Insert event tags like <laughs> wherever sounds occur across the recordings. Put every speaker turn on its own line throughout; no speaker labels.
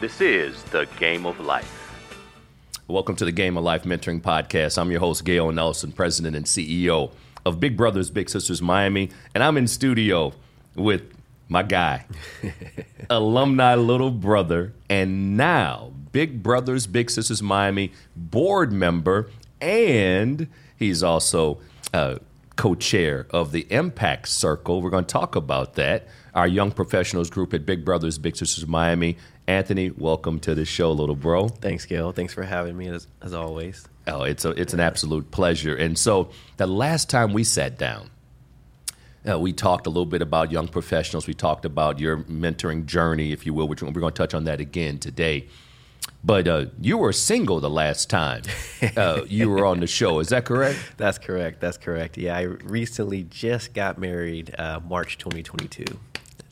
This is the Game of Life.
Welcome to the Game of Life Mentoring Podcast. I'm your host, Gale Nelson, President and CEO of Big Brothers Big Sisters Miami, and I'm in studio with my guy, <laughs> alumni little brother, and now Big Brothers Big Sisters Miami board member, and he's also uh, co-chair of the Impact Circle. We're going to talk about that. Our young professionals group at Big Brothers Big Sisters Miami. Anthony, welcome to the show, little bro.
Thanks, Gale. Thanks for having me as, as always.
Oh, it's a it's an absolute pleasure. And so the last time we sat down, uh, we talked a little bit about young professionals. We talked about your mentoring journey, if you will, which we're going to touch on that again today. But uh, you were single the last time uh, you were on the show. Is that correct? <laughs>
That's correct. That's correct. Yeah, I recently just got married, uh, March 2022.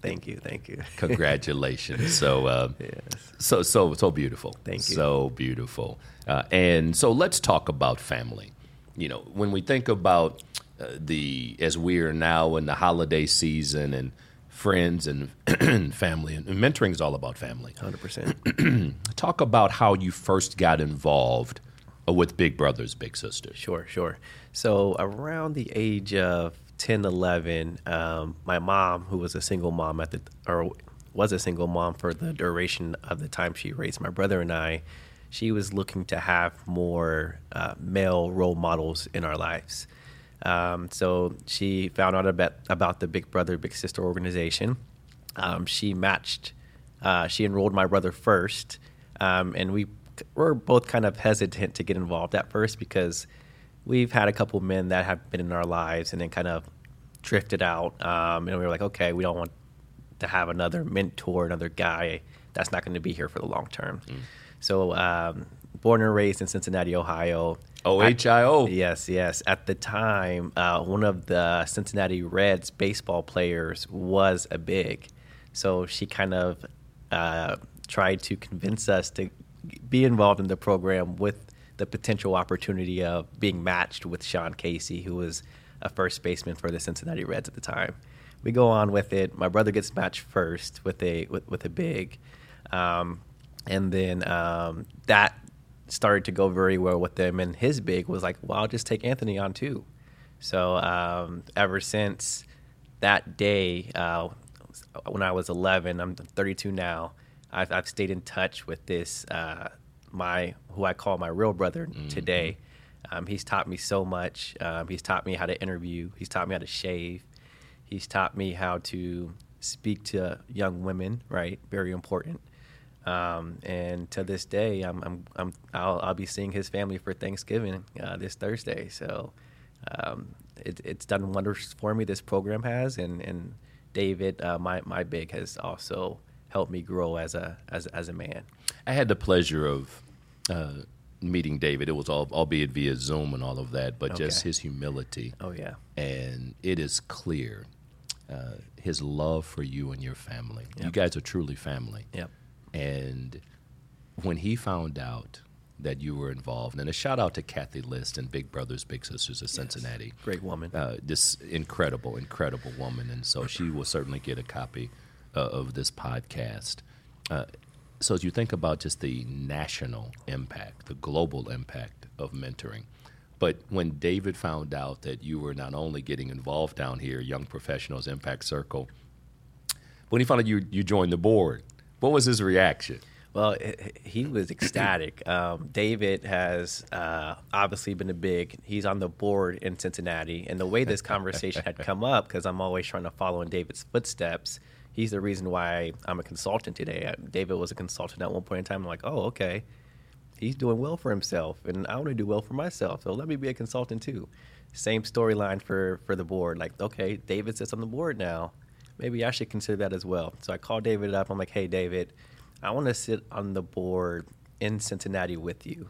Thank you. Thank you. <laughs>
Congratulations. So, uh,
Yes.
so, so, so beautiful.
Thank you.
So beautiful. Uh, and so, let's talk about family. You know, when we think about uh, the as we are now in the holiday season and friends and <clears throat> family and mentoring is all about family.
100%. <clears throat>
Talk about how you first got involved uh, with Big Brothers Big Sisters.
Sure, sure. So around the age of 10, 11, um, my mom, who was a single mom at the, or was a single mom for the duration of the time she raised my brother and I, she was looking to have more uh, male role models in our lives. Um, so she found out about, about the Big Brother Big Sister organization. Um, she matched, uh, she enrolled my brother first, um, and we were both kind of hesitant to get involved at first because we've had a couple men that have been in our lives and then kind of drifted out. Um, and we were like, okay, we don't want to have another mentor, another guy that's not going to be here for the long term. So, um, born and raised in Cincinnati, Ohio.
OHIO.
Yes, yes. At the time, uh, one of the Cincinnati Reds baseball players was a big. So she kind of uh, tried to convince us to be involved in the program with the potential opportunity of being matched with Sean Casey, who was a first baseman for the Cincinnati Reds at the time. We go on with it. My brother gets matched first with a with, with a big, um, and then um, that started to go very well with them. And his big was like, well, I'll just take Anthony on too. So um, ever since that day, uh, when I was 11, I'm 32 now. I've, I've stayed in touch with this uh, my who I call my real brother today. Um, he's taught me so much. Um, he's taught me how to interview. He's taught me how to shave. He's taught me how to speak to young women. Right, very important. Um, and to this day, I'm, I'm, I'm I'll, I'll be seeing his family for Thanksgiving uh, this Thursday. So um, it, it's done wonders for me. This program has, and and David, uh, my my big, has also helped me grow as a as as a man.
I had the pleasure of uh, meeting David. It was all, albeit via Zoom and all of that, but just his humility.
Oh yeah,
And it is clear uh, his love for you and your family. You guys are truly family.
yep,
And when he found out that you were involved, and a shout out to Kathy List and Big Brothers Big Sisters of Cincinnati.
great woman.
Uh, this incredible, incredible woman, and so she will certainly get a copy uh, of this podcast. Uh, so, as you think about just the national impact, the global impact of mentoring, but when David found out that you were not only getting involved down here, Young Professionals Impact Circle, when he found out you you joined the board, what was his reaction?
Well, he was ecstatic. <clears throat> Um, David has uh, obviously been a big. He's on the board in Cincinnati, and the way this conversation had come up, because I'm always trying to follow in David's footsteps. He's the reason why I'm a consultant today. David was a consultant at one point in time. I'm like, oh, okay, he's doing well for himself, and I want to do well for myself. So let me be a consultant too. Same storyline for for the board. Like, okay, David sits on the board now. Maybe I should consider that as well. So I called David up. I'm like, hey, David, I want to sit on the board in Cincinnati with you.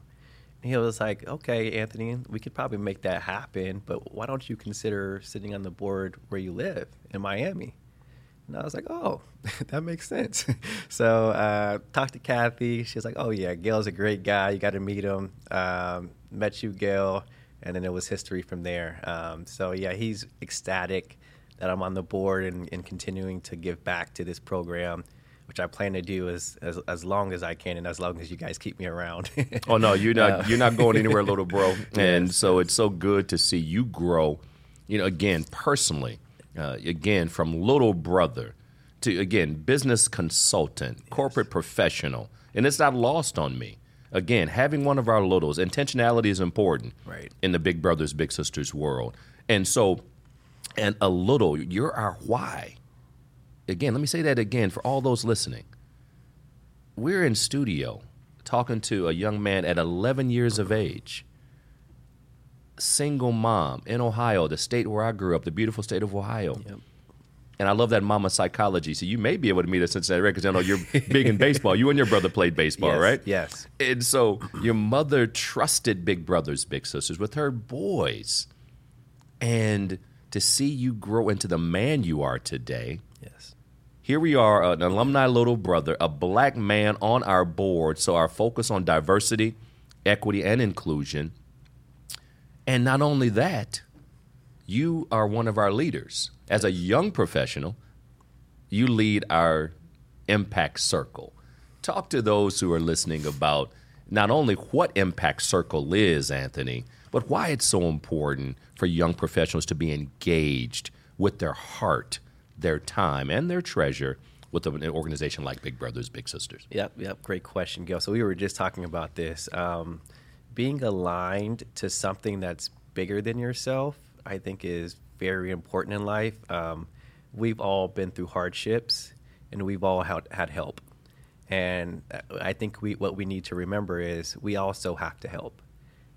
And he was like, okay, Anthony, we could probably make that happen, but why don't you consider sitting on the board where you live in Miami? And I was like, oh, <laughs> that makes sense. <laughs> so uh, talked to Kathy. She was like, oh, yeah, Gale's a great guy. You got to meet him. Um, met you, Gale. And then it was history from there. Um, so, yeah, he's ecstatic that I'm on the board and, and continuing to give back to this program. which I plan to do as, as as long as I can and as long as you guys keep me around.
Oh no, you're not
Uh,
you're not going <laughs> anywhere, little bro. And
Yes,
so it's so good to see you grow. You know, again, personally, uh, again from little brother to again business consultant, corporate professional, and it's not lost on me. Again, having one of our littles, intentionality is important
Right.
in the big brothers, big sisters world. And so, and a little, you're our why. Again, let me say that again for all those listening we're in studio talking to a young man at 11 years of age single mom in ohio the state where i grew up the beautiful state of ohio
Yep.
and i love that mama psychology so you may be able to meet us in cincinnati because i know you're big in baseball you and your brother played baseball
Yes,
right
yes.
and so your mother trusted big brothers big sisters with her boys and to see you grow into the man you are today
Yes.
here we are, an alumni little brother, a black man on our board. So our focus on diversity, equity, and inclusion. And not only that, you are one of our leaders. As a young professional, you lead our impact circle. Talk to those who are listening about not only what impact circle is, Anthony, but why it's so important for young professionals to be engaged with their heart, their time, and their treasure with an organization like Big Brothers Big Sisters.
Yep, yep. Great question, Gale. So we were just talking about this. Um, being aligned to something that's bigger than yourself, I think, is very important in life. Um, we've all been through hardships, and we've all had, had help. And I think we what we need to remember is we also have to help,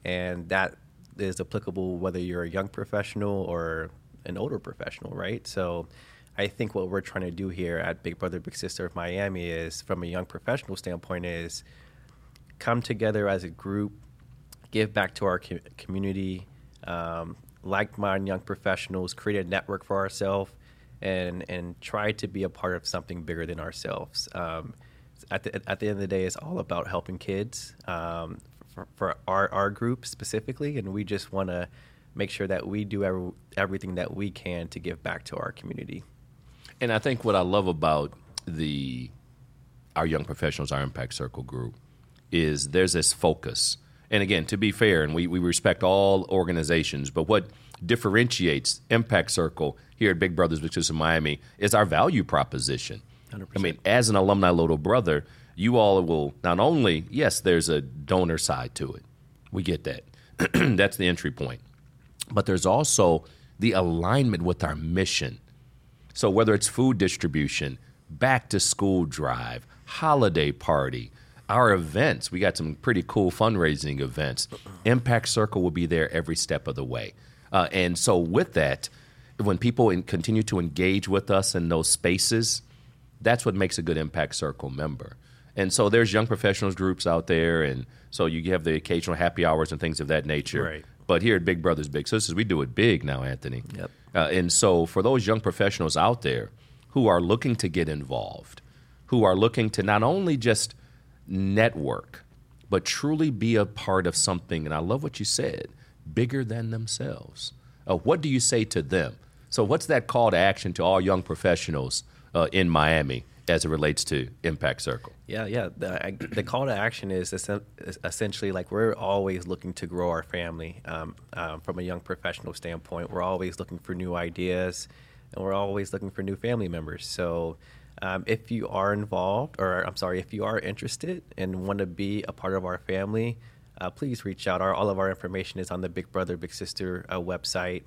and that is applicable whether you're a young professional or an older professional, right? So. I think what we're trying to do here at Big Brother Big Sister of Miami is, from a young professional standpoint, is come together as a group, give back to our co- community, um, like-minded young professionals, create a network for ourselves, and and try to be a part of something bigger than ourselves. Um, at the at the end of the day, it's all about helping kids um, for, for our our group specifically, and we just want to make sure that we do every, everything that we can to give back to our community.
And I think what I love about the our young professionals, our Impact Circle group, is there's this focus. And again, to be fair, and we, we respect all organizations, but what differentiates Impact Circle here at Big Brothers Big Sisters of Miami is our value proposition.
100%.
I mean, as an alumni little brother, you all will not only, yes, there's a donor side to it. We get that. <clears throat> That's the entry point. But there's also the alignment with our mission. So whether it's food distribution, back to school drive, holiday party, our events, we got some pretty cool fundraising events. <clears throat> Impact Circle will be there every step of the way. Uh, and so with that, when people in, continue to engage with us in those spaces, that's what makes a good Impact Circle member. And so there's young professionals groups out there, and so you have the occasional happy hours and things of that nature.
Right.
But here at Big Brothers Big Sisters, we do it big now, Anthony.
Yep.
Uh, and so, for those young professionals out there who are looking to get involved, who are looking to not only just network, but truly be a part of something, and I love what you said, bigger than themselves. Uh, what do you say to them? So, what's that call to action to all young professionals uh, in Miami as it relates to Impact Circle?
Yeah, yeah. The, the call to action is, essentially like we're always looking to grow our family um, um, from a young professional standpoint. We're always looking for new ideas, and we're always looking for new family members. So, um, if you are involved, or I'm sorry, if you are interested and want to be a part of our family, uh, please reach out. Our, all of our information is on the Big Brother Big Sister uh, website.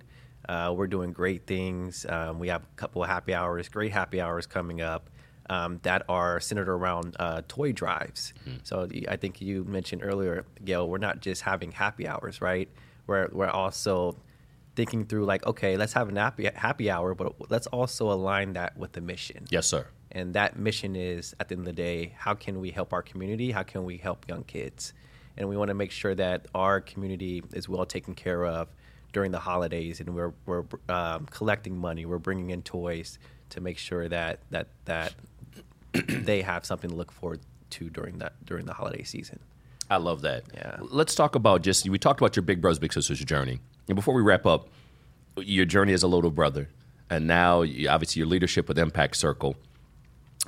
Uh, we're doing great things. Um, we have a couple of happy hours, great happy hours coming up um, that are centered around uh, toy drives. So I think you mentioned earlier, Gale, we're not just having happy hours, right? We're we're also thinking through like, okay, let's have a happy happy hour, but let's also align that with the mission.
Yes, sir.
And that mission is, at the end of the day, how can we help our community? How can we help young kids? And we want to make sure that our community is well taken care of during the holidays, and we're we're um, collecting money. We're bringing in toys to make sure that that that <clears throat> they have something to look forward to during that during the holiday season.
I love that.
Yeah.
Let's talk about just we talked about your big brothers big sisters journey, and before we wrap up, your journey as a little brother, and now you- obviously your leadership with Impact Circle.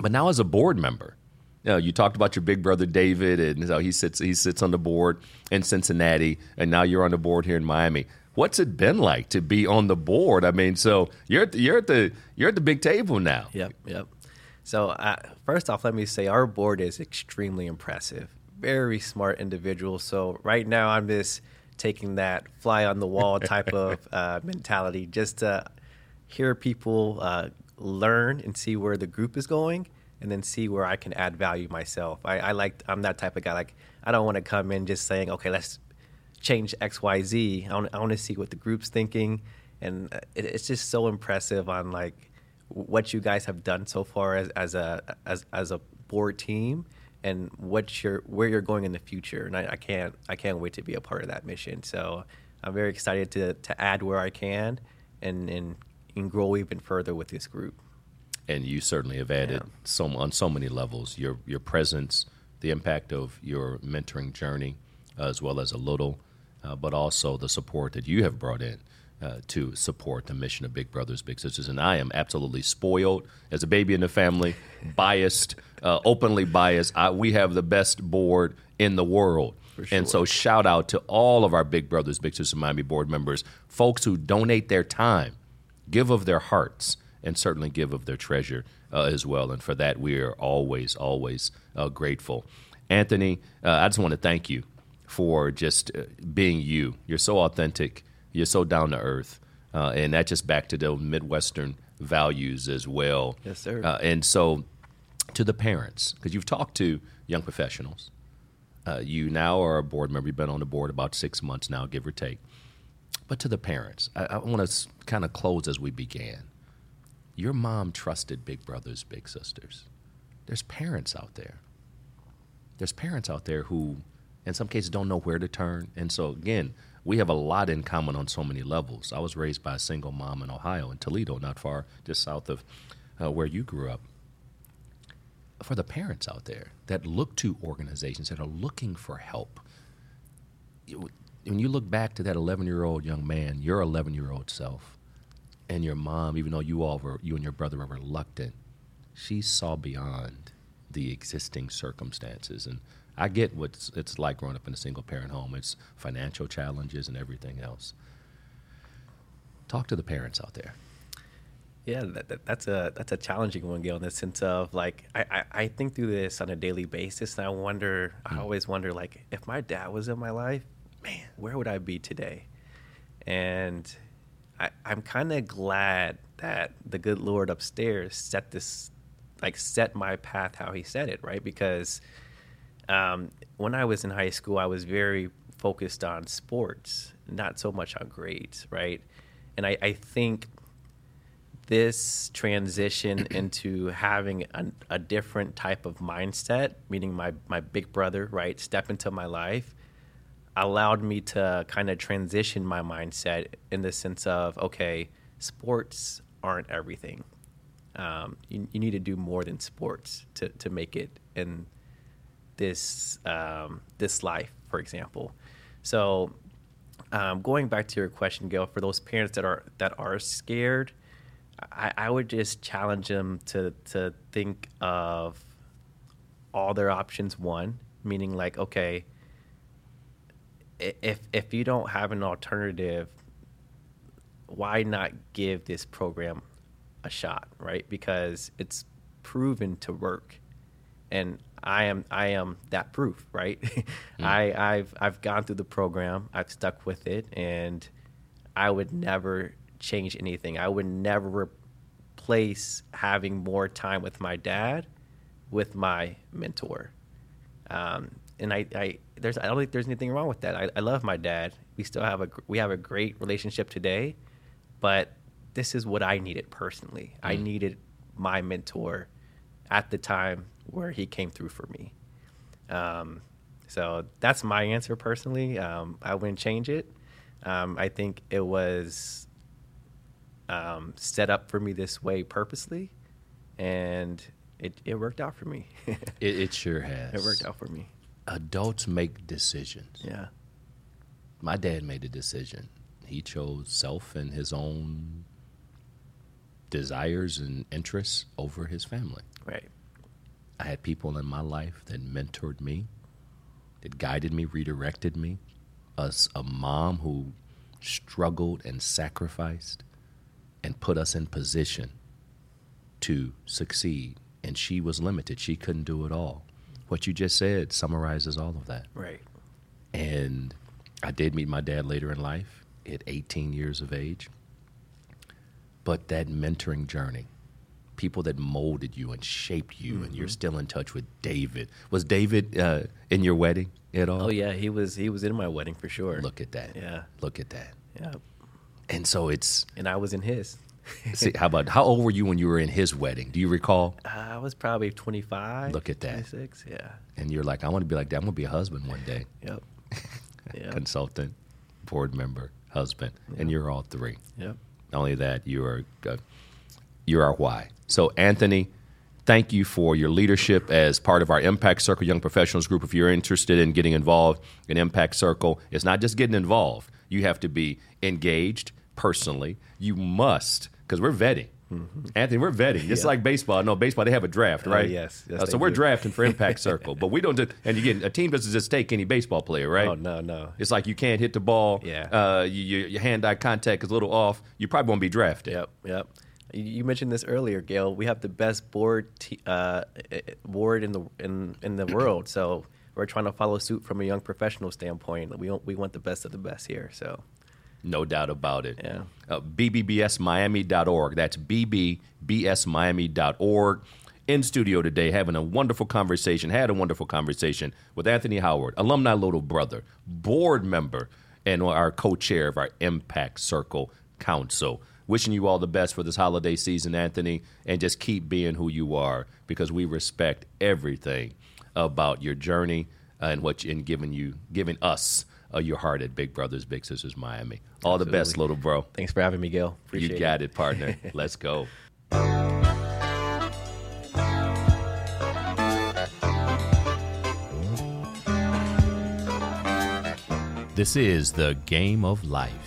but now as a board member, you, know, you talked about your big brother David, and so he sits he sits on the board in Cincinnati, and now you're on the board here in Miami. What's it been like to be on the board? I mean, so you're at the, you're at the you're at the big table now.
Yep, yep. So uh, first off, let me say our board is extremely impressive. Very smart individuals. So right now, I'm just taking that fly on the wall type of <laughs> uh, mentality, just to hear people uh, learn and see where the group is going, and then see where I can add value myself. I, I like I'm that type of guy. Like I don't want to come in just saying, okay, let's change X Y Z. I want, I want to see what the group's thinking, and uh, it, it's just so impressive on like what you guys have done so far as, as a as, as a board team and what you're where you're going in the future. And I, I, can't I can't wait to be a part of that mission. So I'm very excited to to add where I can and and, and grow even further with this group.
And you certainly have added yeah. so on so many levels. Your your presence, the impact of your mentoring journey, uh, as well as a little, uh, but also the support that you have brought in uh, to support the mission of Big Brothers Big Sisters. And I am absolutely spoiled as a baby in the family, <laughs> biased, uh, openly biased. I, we have the best board in the world. Sure. And so, shout out to all of our Big Brothers Big Sisters Miami board members, folks who donate their time, give of their hearts, and certainly give of their treasure uh, as well. And for that, we are always, always uh, grateful. Anthony, uh, I just want to thank you for just uh, being you. You're so authentic you're so down to earth, uh, and that just back to the Midwestern values as well.
Yes, sir.
Uh, and so, to the parents, because you've talked to young professionals, uh, you now are a board member. You've been on the board about six months now, give or take. But to the parents, I, I want to kind of close as we began. Your mom trusted big brothers, big sisters. There's parents out there. There's parents out there who, in some cases, don't know where to turn. And so, again, we have a lot in common on so many levels. I was raised by a single mom in Ohio, in Toledo, not far just south of uh, where you grew up. For the parents out there that look to organizations that are looking for help, when you look back to that 11 year old young man, your 11 year old self, and your mom, even though you all were, you and your brother were reluctant, she saw beyond the existing circumstances. And I get what it's like growing up in a single parent home. It's financial challenges and everything else. Talk to the parents out there.
Yeah, that, that, that's a that's a challenging one, Gale. In the sense of like, I, I, I think through this on a daily basis, and I wonder, mm. I hmm. always wonder, like, if my dad was in my life, man, where would I be today? And I, I'm kind of glad that the good Lord upstairs set this, like, set my path how He said it, right? Because um, when I was in high school, I was very focused on sports, not so much on grades, right? And I, I think this transition <clears throat> into having a, a, different type of mindset, meaning my, my big brother, right, step into my life, allowed me to kind of transition my mindset in the sense of, okay, sports aren't everything. Um, you, you need to do more than sports to, to make it in this um, this life, for example. So, um, going back to your question, Gale, for those parents that are that are scared, I, I would just challenge them to to think of all their options. One, meaning like, okay, if if you don't have an alternative, why not give this program a shot, right? Because it's proven to work, and I am I am that proof, right? <laughs> mm. I I've I've gone through the program, I've stuck with it, and I would never change anything. I would never replace having more time with my dad with my mentor. Um, and I, I there's I don't think there's anything wrong with that. I, I love my dad. We still have a we have a great relationship today, but this is what I needed personally. Mm. I needed my mentor at the time where he came through for me. Um, so that's my answer personally. Um, I wouldn't change it. Um, I think it was um, set up for me this way purposely, and it, it worked out for me. <laughs>
it, it sure has.
It worked out for me.
Adults make decisions.
Yeah.
My dad made a decision. He chose self and his own desires and interests over his family.
Right.
I had people in my life that mentored me, that guided me, redirected me. Us, a mom who struggled and sacrificed and put us in position to succeed. And she was limited. She couldn't do it all. What you just said summarizes all of that.
Right.
And I did meet my dad later in life at 18 years of age. But that mentoring journey, people that molded you and shaped you, and you're still in touch with David. Was David uh, in your wedding at all?
Oh yeah, he was he was in my wedding for sure.
Look at that.
Yeah.
Look at that.
Yeah.
And so it's,
And I was in his. <laughs>
see, how about, how old were you when you were in his wedding? Do you recall?
Uh, I was probably 25.
Look at that.
26. Yeah.
And you're like, I want to be like that. I'm going to be a husband one day. <laughs>
Yep. <laughs> Yep.
Consultant, board member, husband. And you're all three.
Yep.
Not only that, you are uh, you're our why. So, Anthony, thank you for your leadership as part of our Impact Circle Young Professionals group. If you're interested in getting involved in Impact Circle, it's not just getting involved. You have to be engaged personally. You must, because we're vetting. Anthony, we're vetting. It's
Mm-hmm. Yeah.
like baseball. No, baseball they have a draft,
Oh,
right?
yes. Yes,
Uh, so we're
do.
drafting for <laughs> Impact Circle, but we don't. Do, and again, a team doesn't just take any baseball player, right?
Oh no, no.
It's like you can't hit the ball.
Yeah.
Uh, you, you, your hand-eye contact is a little off. You probably won't be drafted.
Yep, yep. You- mentioned this earlier, Gale. We have the best board te- uh, eh, eh, board in the in in the world. So we're trying to follow suit from a young professional standpoint. We we want the best of the best here. So
No doubt about it.
Yeah.
Uh, BBBSmiami.org. That's BBBSmiami.org. In studio today, having a wonderful conversation, had a wonderful conversation with Anthony Howard, alumni little brother, board member, and our co chair of our Impact Circle Council. Wishing you all the best for this holiday season, Anthony, and just keep being who you are because we respect everything about your journey and what you, and giving you, giving us uh, your heart at Big Brothers Big Sisters Miami. All the best, little bro.
thanks for having me, Gale. Appreciate
you got it, partner. <laughs> Let's go. This is the game of life.